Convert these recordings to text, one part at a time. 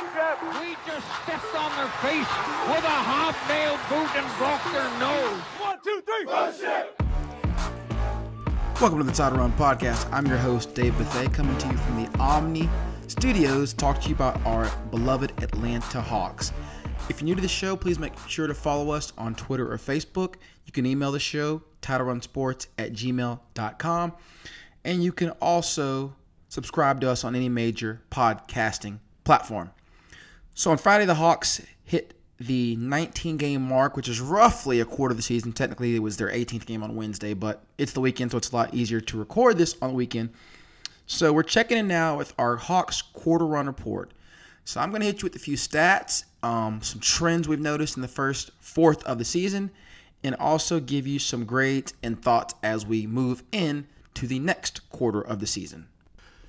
one. We just stepped on their face with a hobnail boot and broke their nose. One, two, three. Welcome to the Title Run Podcast. I'm your host, Dave Bethay, coming to you from the Omni Studios to talk to you about our beloved Atlanta Hawks. If you're new to the show, please make sure to follow us on Twitter or Facebook. You can email the show, titlerunsports at gmail.com. And you can also subscribe to us on any major podcasting platform. So on Friday, the Hawks hit the 19 game mark, which is roughly a quarter of the season. Technically, it was their 18th game on Wednesday, but it's the weekend, so it's a lot easier to record this on the weekend. So we're checking in now with our Hawks quarter run report. So I'm going to hit you with a few stats, um, some trends we've noticed in the first fourth of the season, and also give you some grades and thoughts as we move in to the next quarter of the season.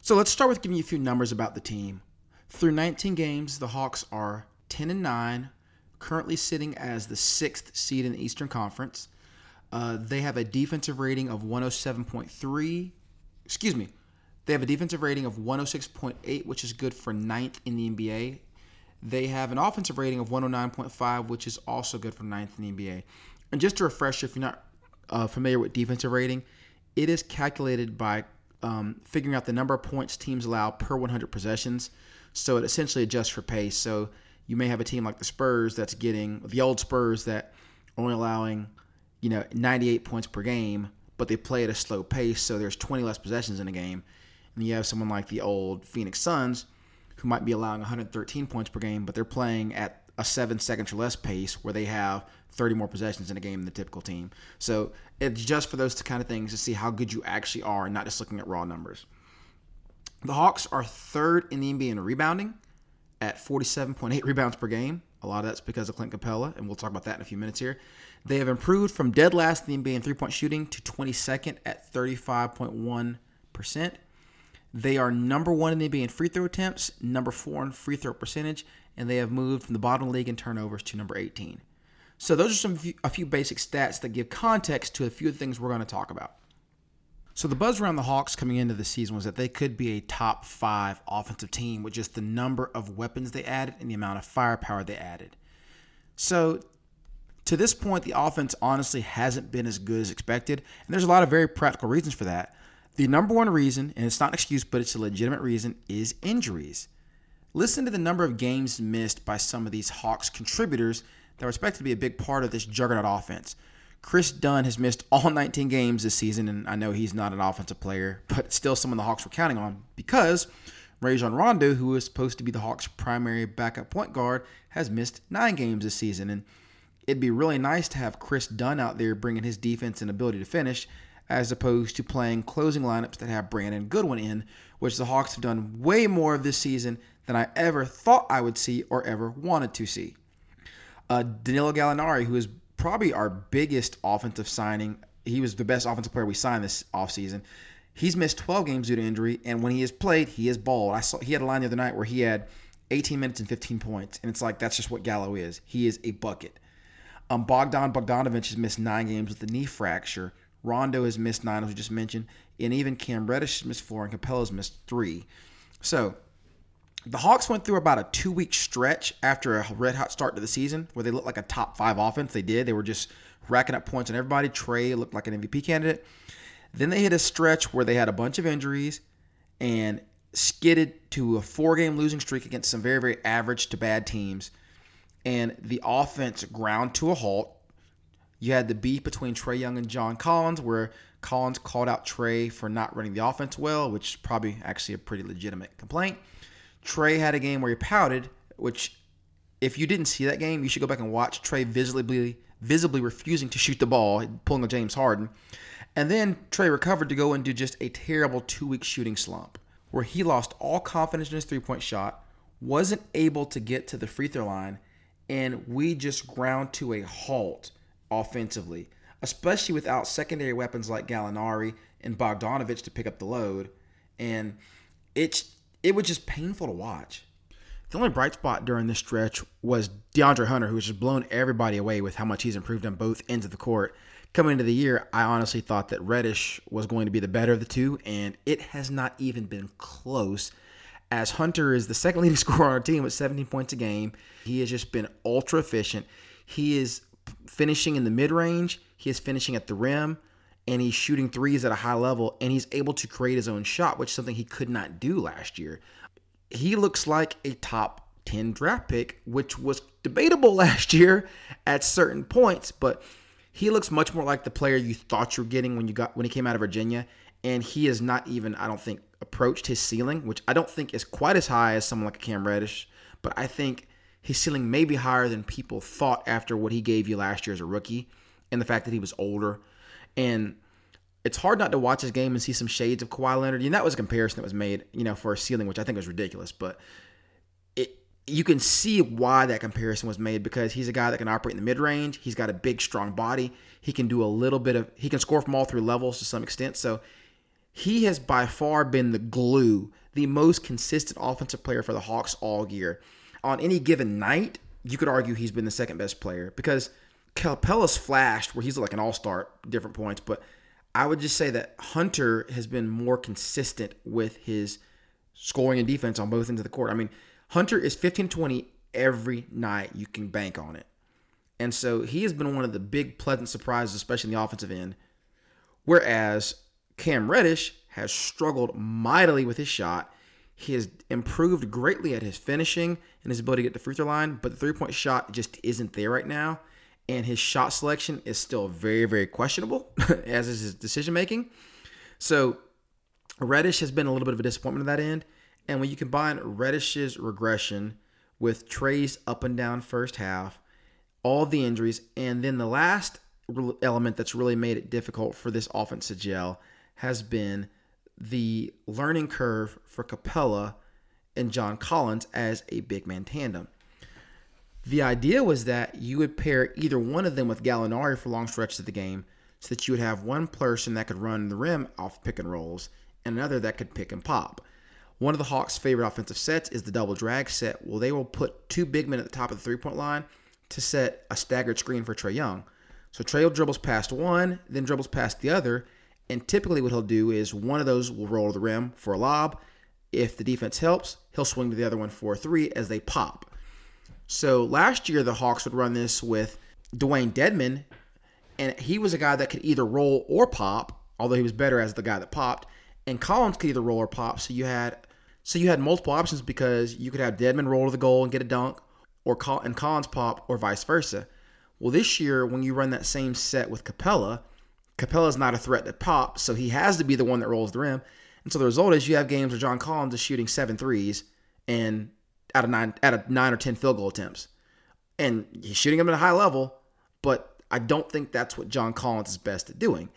So let's start with giving you a few numbers about the team. Through 19 games, the Hawks are 10 and 9, currently sitting as the sixth seed in the Eastern Conference. Uh, they have a defensive rating of 107.3. Excuse me. They have a defensive rating of 106.8, which is good for ninth in the NBA. They have an offensive rating of 109.5, which is also good for ninth in the NBA. And just to refresh if you're not uh, familiar with defensive rating, it is calculated by um, figuring out the number of points teams allow per 100 possessions. So it essentially adjusts for pace. So you may have a team like the Spurs that's getting the old Spurs that only allowing, you know, 98 points per game, but they play at a slow pace. So there's 20 less possessions in a game. And you have someone like the old Phoenix Suns who might be allowing 113 points per game, but they're playing at a seven seconds or less pace where they have 30 more possessions in a game than the typical team. So it's just for those kind of things to see how good you actually are and not just looking at raw numbers. The Hawks are third in the NBA in rebounding at 47.8 rebounds per game. A lot of that's because of Clint Capela, and we'll talk about that in a few minutes here. They have improved from dead last in the NBA in three point shooting to 22nd at 35.1%. They are number one in the NBA in free throw attempts, number four in free throw percentage, and they have moved from the bottom league in turnovers to number 18. So those are some a few basic stats that give context to a few things we're going to talk about. So the buzz around the Hawks coming into the season was that they could be a top five offensive team with just the number of weapons they added and the amount of firepower they added. So to this point, the offense honestly hasn't been as good as expected, and there's a lot of very practical reasons for that. The number one reason, and it's not an excuse, but it's a legitimate reason, is injuries. Listen to the number of games missed by some of these Hawks contributors that were expected to be a big part of this juggernaut offense. Kris Dunn has missed all 19 games this season, and I know he's not an offensive player, but still someone the Hawks were counting on because Rajon Rondo, who was supposed to be the Hawks' primary backup point guard, has missed nine games this season. And it'd be really nice to have Kris Dunn out there bringing his defense and ability to finish, as opposed to playing closing lineups that have Brandon Goodwin in, which the Hawks have done way more of this season than I ever thought I would see or ever wanted to see. Uh, Danilo Gallinari, who is probably our biggest offensive signing, he was the best offensive player we signed this offseason. He's missed 12 games due to injury, and when he has played, he is balled. I saw he had a line the other night where he had 18 minutes and 15 points, and it's like that's just what Gallo is. He is a bucket. Um, Bogdan Bogdanovich has missed nine games with a knee fracture. Rondo has missed nine, as we just mentioned, and even Cam Reddish has missed four, and Capela's missed three. So the Hawks went through about a two week stretch after a red hot start to the season where they looked like a top five offense. They did. They were just racking up points on everybody. Trae looked like an MVP candidate. Then they hit a stretch where they had a bunch of injuries and skidded to a four game losing streak against some very, very average to bad teams. And the offense ground to a halt. You had the beef between Trae Young and John Collins, where Collins called out Trae for not running the offense well, which is probably actually a pretty legitimate complaint. Trae had a game where he pouted, which if you didn't see that game, you should go back and watch Trae visibly visibly refusing to shoot the ball, pulling a James Harden. And then Trey recovered to go into just a terrible two-week shooting slump where he lost all confidence in his three-point shot, wasn't able to get to the free throw line, and we just ground to a halt offensively, especially without secondary weapons like Gallinari and Bogdanovich to pick up the load. And it's it was just painful to watch. The only bright spot during this stretch was DeAndre Hunter, who's just blown everybody away with how much he's improved on both ends of the court. Coming into the year, I honestly thought that Reddish was going to be the better of the two, and it has not even been close. as Hunter is the second leading scorer on our team with 17 points a game. He has just been ultra efficient. He is finishing in the mid range, he is finishing at the rim, and he's shooting threes at a high level, and he's able to create his own shot, which is something he could not do last year. He looks like a top 10 draft pick, which was debatable last year at certain points, but he looks much more like the player you thought you were getting when you got when he came out of Virginia. And he has not even, I don't think, approached his ceiling, which I don't think is quite as high as someone like a Cam Reddish, but I think his ceiling may be higher than people thought after what he gave you last year as a rookie and the fact that he was older. And it's hard not to watch his game and see some shades of Kawhi Leonard. And that was a comparison that was made, you know, for a ceiling, which I think was ridiculous. But it you can see why that comparison was made because he's a guy that can operate in the mid range. He's got a big, strong body. He can do a little bit of he can score from all three levels to some extent. So he has by far been the glue, the most consistent offensive player for the Hawks all year. On any given night, you could argue he's been the second best player because Capela's flashed where he's like an all star, different points, but I would just say that Hunter has been more consistent with his scoring and defense on both ends of the court. I mean, Hunter is 15 20 every night. You can bank on it. And so he has been one of the big pleasant surprises, especially in the offensive end. Whereas Cam Reddish has struggled mightily with his shot. He has improved greatly at his finishing and his ability to get the free throw line, but the three point shot just isn't there right now. And his shot selection is still very, very questionable, as is his decision making. So Reddish has been a little bit of a disappointment at that end. And when you combine Reddish's regression with Trae's up and down first half, all the injuries, and then the last element that's really made it difficult for this offense to gel has been the learning curve for Capela and John Collins as a big man tandem. The idea was that you would pair either one of them with Gallinari for long stretches of the game so that you would have one person that could run the rim off pick and rolls and another that could pick and pop. One of the Hawks' favorite offensive sets is the double drag set. Well, they will put two big men at the top of the three point line to set a staggered screen for Trae Young. So Trae dribbles past one, then dribbles past the other, and typically, what he'll do is one of those will roll to the rim for a lob. If the defense helps, he'll swing to the other one for a three as they pop. So last year, the Hawks would run this with Dewayne Dedmon, and he was a guy that could either roll or pop, although he was better as the guy that popped. And Collins could either roll or pop. So you had so you had multiple options because you could have Dedmon roll to the goal and get a dunk, or Col- and Collins pop, or vice versa. Well, this year when you run that same set with Capela, Capela's not a threat to pop, so he has to be the one that rolls the rim. And so the result is you have games where John Collins is shooting seven threes and out of nine out of nine or ten field goal attempts. And he's shooting them at a high level, but I don't think that's what John Collins is best at doing.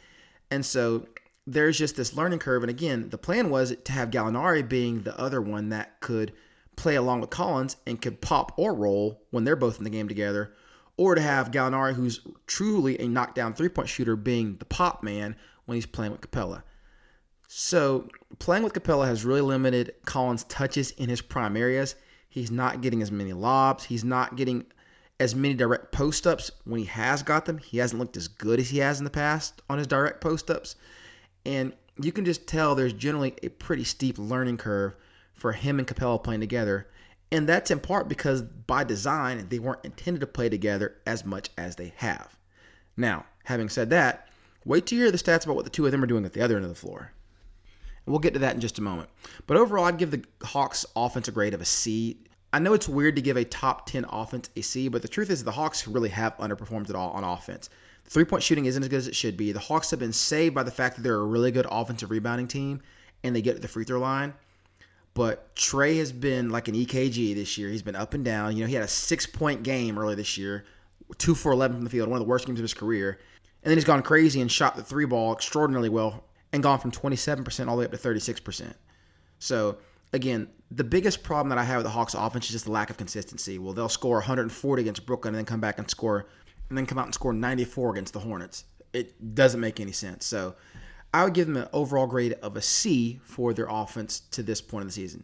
And so there's just this learning curve. And again, the plan was to have Gallinari being the other one that could play along with Collins and could pop or roll when they're both in the game together, or to have Gallinari, who's truly a knockdown three point shooter, being the pop man when he's playing with Capela. So, playing with Capela has really limited Collins' touches in his prime areas. He's not getting as many lobs. He's not getting as many direct post ups. When he has got them, he hasn't looked as good as he has in the past on his direct post ups. And you can just tell there's generally a pretty steep learning curve for him and Capela playing together. And that's in part because by design, they weren't intended to play together as much as they have. Now, having said that, wait to hear the stats about what the two of them are doing at the other end of the floor. we'll get to that in just a moment. But overall, I'd give the Hawks offense a grade of a C. I know it's weird to give a top 10 offense a C, but the truth is the Hawks really have underperformed at all on offense. Three point shooting isn't as good as it should be. The Hawks have been saved by the fact that they're a really good offensive rebounding team and they get to the free throw line. But Trae has been like an EKG this year. He's been up and down. You know, he had a six point game early this year, two for 11 from the field, one of the worst games of his career. And then he's gone crazy and shot the three ball extraordinarily well and gone from 27% all the way up to 36%. So, again, the biggest problem that I have with the Hawks offense is just the lack of consistency. Well, they'll score 140 against Brooklyn and then come back and score, and then come out and score 94 against the Hornets. It doesn't make any sense. So, I would give them an overall grade of a C for their offense to this point of the season.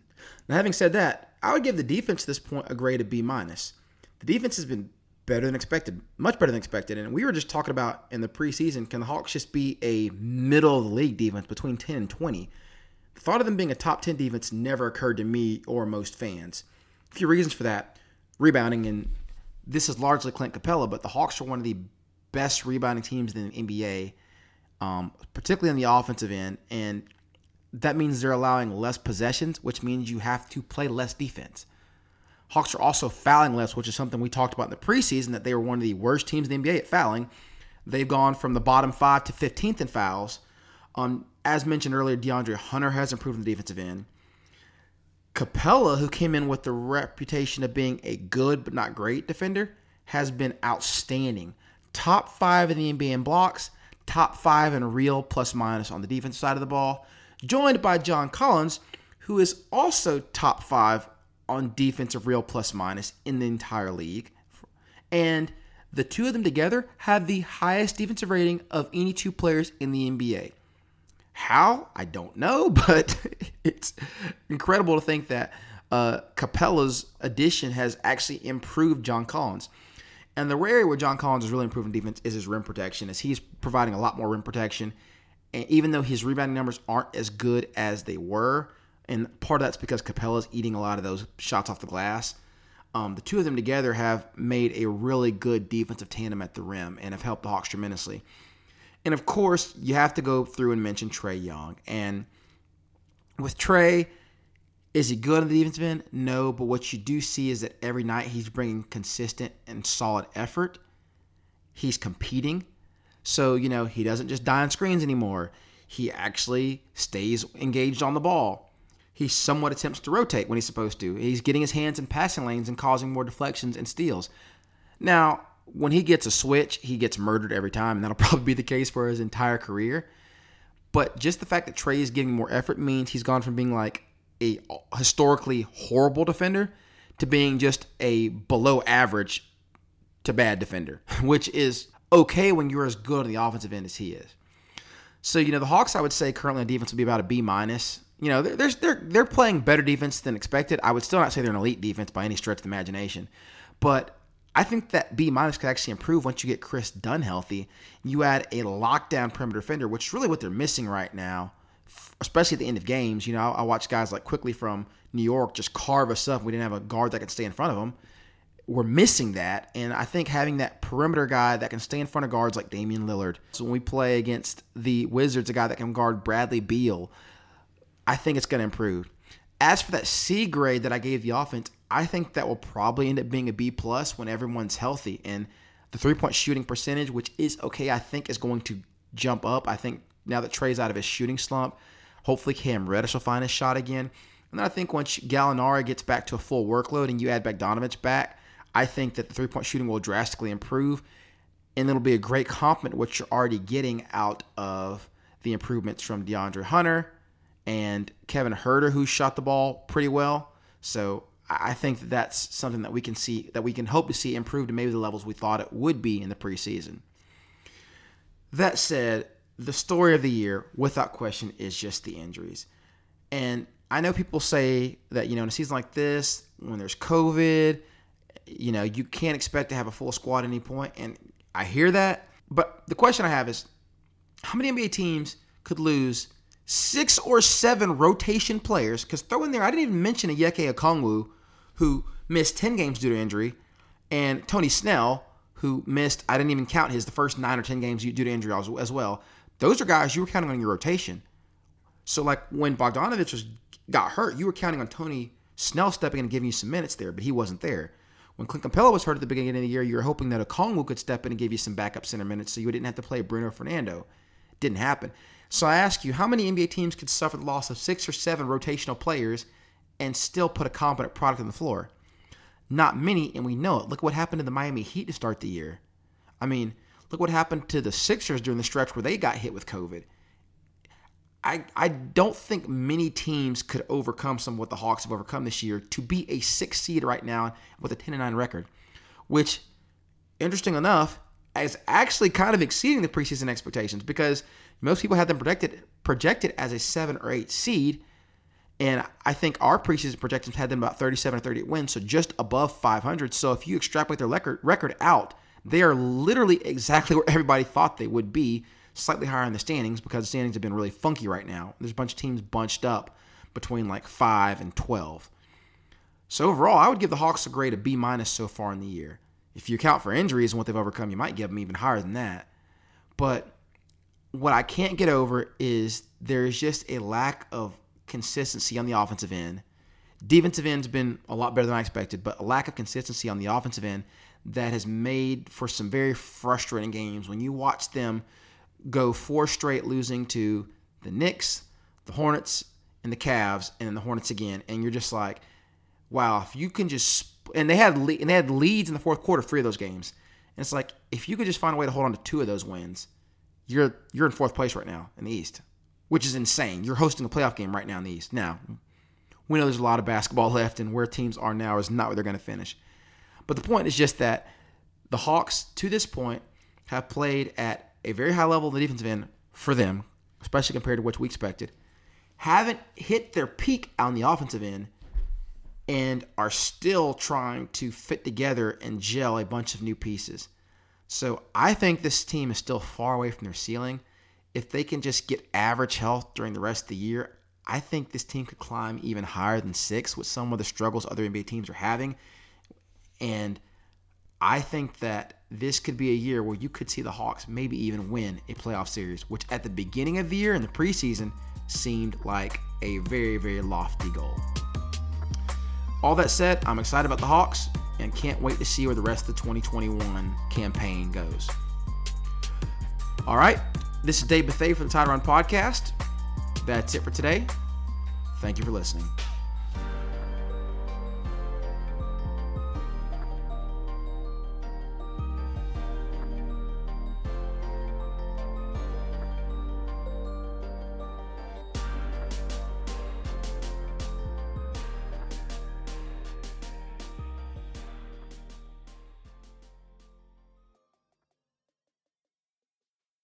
Now, having said that, I would give the defense to this point a grade of B minus. The defense has been better than expected, much better than expected. And we were just talking about in the preseason, can the Hawks just be a middle of the league defense between 10 and 20? the thought of them being a top 10 defense never occurred to me or most fans. A few reasons for that rebounding, and this is largely Clint Capela, but the Hawks are one of the best rebounding teams in the NBA, um, particularly on the offensive end. And that means they're allowing less possessions, which means you have to play less defense. Hawks are also fouling less, which is something we talked about in the preseason that they were one of the worst teams in the NBA at fouling. They've gone from the bottom five to 15th in fouls. Um, as mentioned earlier, DeAndre Hunter has improved in the defensive end. Capela, who came in with the reputation of being a good but not great defender, has been outstanding. Top five in the NBA in blocks, top five in real plus minus on the defense side of the ball, joined by John Collins, who is also top five on defensive real plus minus in the entire league. And the two of them together have the highest defensive rating of any two players in the NBA. How? I don't know, but it's incredible to think that uh, Capela's addition has actually improved John Collins. And the area where John Collins is really improving defense is his rim protection, as he's providing a lot more rim protection. And even though his rebounding numbers aren't as good as they were, and part of that's because Capela's eating a lot of those shots off the glass. Um, the two of them together have made a really good defensive tandem at the rim and have helped the Hawks tremendously. And of course, you have to go through and mention Trae Young. And with Trae, is he good on the defensive end? No, but what you do see is that every night he's bringing consistent and solid effort. He's competing. So, you know, he doesn't just die on screens anymore. He actually stays engaged on the ball he somewhat attempts to rotate when he's supposed to. He's getting his hands in passing lanes and causing more deflections and steals. Now, when he gets a switch, he gets murdered every time, and that'll probably be the case for his entire career. But just the fact that Trae is getting more effort means he's gone from being like a historically horrible defender to being just a below average to bad defender, which is okay when you're as good on the offensive end as he is. So, you know, the Hawks, I would say currently on defense would be about a B minus. You know, they're, they're they're playing better defense than expected. I would still not say they're an elite defense by any stretch of the imagination, but I think that B minus could actually improve once you get Kris Dunn healthy. You add a lockdown perimeter defender, which is really what they're missing right now, especially at the end of games. You know, I, I watch guys like Quickley from New York just carve us up. We didn't have a guard that could stay in front of them. We're missing that, and I think having that perimeter guy that can stay in front of guards like Damian Lillard. So when we play against the Wizards, a guy that can guard Bradley Beal, I think it's going to improve. As for that C grade that I gave the offense, I think that will probably end up being a B plus when everyone's healthy. And the three point shooting percentage, which is okay, I think is going to jump up. I think now that Trae's out of his shooting slump, hopefully Cam Reddish will find his shot again. And then I think once Gallinari gets back to a full workload and you add Bogdanovich back, I think that the three point shooting will drastically improve. And it'll be a great compliment what you're already getting out of the improvements from DeAndre Hunter, and Kevin Huerter, who shot the ball pretty well. So I think that that's something that we can see, that we can hope to see improve to maybe the levels we thought it would be in the preseason. That said, the story of the year, without question, is just the injuries. And I know people say that, you know, in a season like this, when there's COVID, you know, you can't expect to have a full squad at any point. And I hear that. But the question I have is how many NBA teams could lose six or seven rotation players. Because throw in there, I didn't even mention Onyeka Okongwu, who missed 10 games due to injury, and Tony Snell, who missed, I didn't even count his, the first nine or 10 games due to injury as well. Those are guys you were counting on your rotation. So, like when Bogdanovich was, got hurt, you were counting on Tony Snell stepping in and giving you some minutes there, but he wasn't there. When Clint Capela was hurt at the beginning of the year, you were hoping that a Okongwu could step in and give you some backup center minutes so you didn't have to play Bruno Fernando. Didn't happen. So I ask you, how many NBA teams could suffer the loss of six or seven rotational players and still put a competent product on the floor? Not many, and we know it. Look what happened to the Miami Heat to start the year. I mean, look what happened to the Sixers during the stretch where they got hit with COVID. I, I don't think many teams could overcome some of what the Hawks have overcome this year to be a six seed right now with a 10 and 9 record, which, interesting enough, is actually kind of exceeding the preseason expectations because most people had them projected projected as a seven or eight seed, and I think our preseason projections had them about 37 or 38 wins, so just above 500. So if you extrapolate their record record out, they are literally exactly where everybody thought they would be. slightly higher in the standings because the standings have been really funky right now. There's a bunch of teams bunched up between like 5 and 12. So overall, I would give the Hawks a grade of B minus so far in the year. If you account for injuries and what they've overcome, you might give them even higher than that. But what I can't get over is there's just a lack of consistency on the offensive end. Defensive end's been a lot better than I expected, but a lack of consistency on the offensive end that has made for some very frustrating games when you watch them go four straight losing to the Knicks, the Hornets, and the Cavs, and then the Hornets again, and you're just like, wow, if you can just and they had and they had leads in the fourth quarter, three of those games, and it's like if you could just find a way to hold on to two of those wins, you're you're in fourth place right now in the East, which is insane. You're hosting a playoff game right now in the East. Now, we know there's a lot of basketball left, and where teams are now is not where they're going to finish. But the point is just that the Hawks, to this point, have played at a very high level of the defensive end for them, especially compared to what we expected. Haven't hit their peak on the offensive end and are still trying to fit together and gel a bunch of new pieces. So I think this team is still far away from their ceiling. If they can just get average health during the rest of the year, I think this team could climb even higher than six with some of the struggles other NBA teams are having. And I think that this could be a year where you could see the Hawks maybe even win a playoff series, which at the beginning of the year in the preseason seemed like a very, very lofty goal. All that said, I'm excited about the Hawks and can't wait to see where the rest of the 2021 campaign goes. All right, this is Dave Bethay for the Title Run Podcast. That's it for today. Thank you for listening.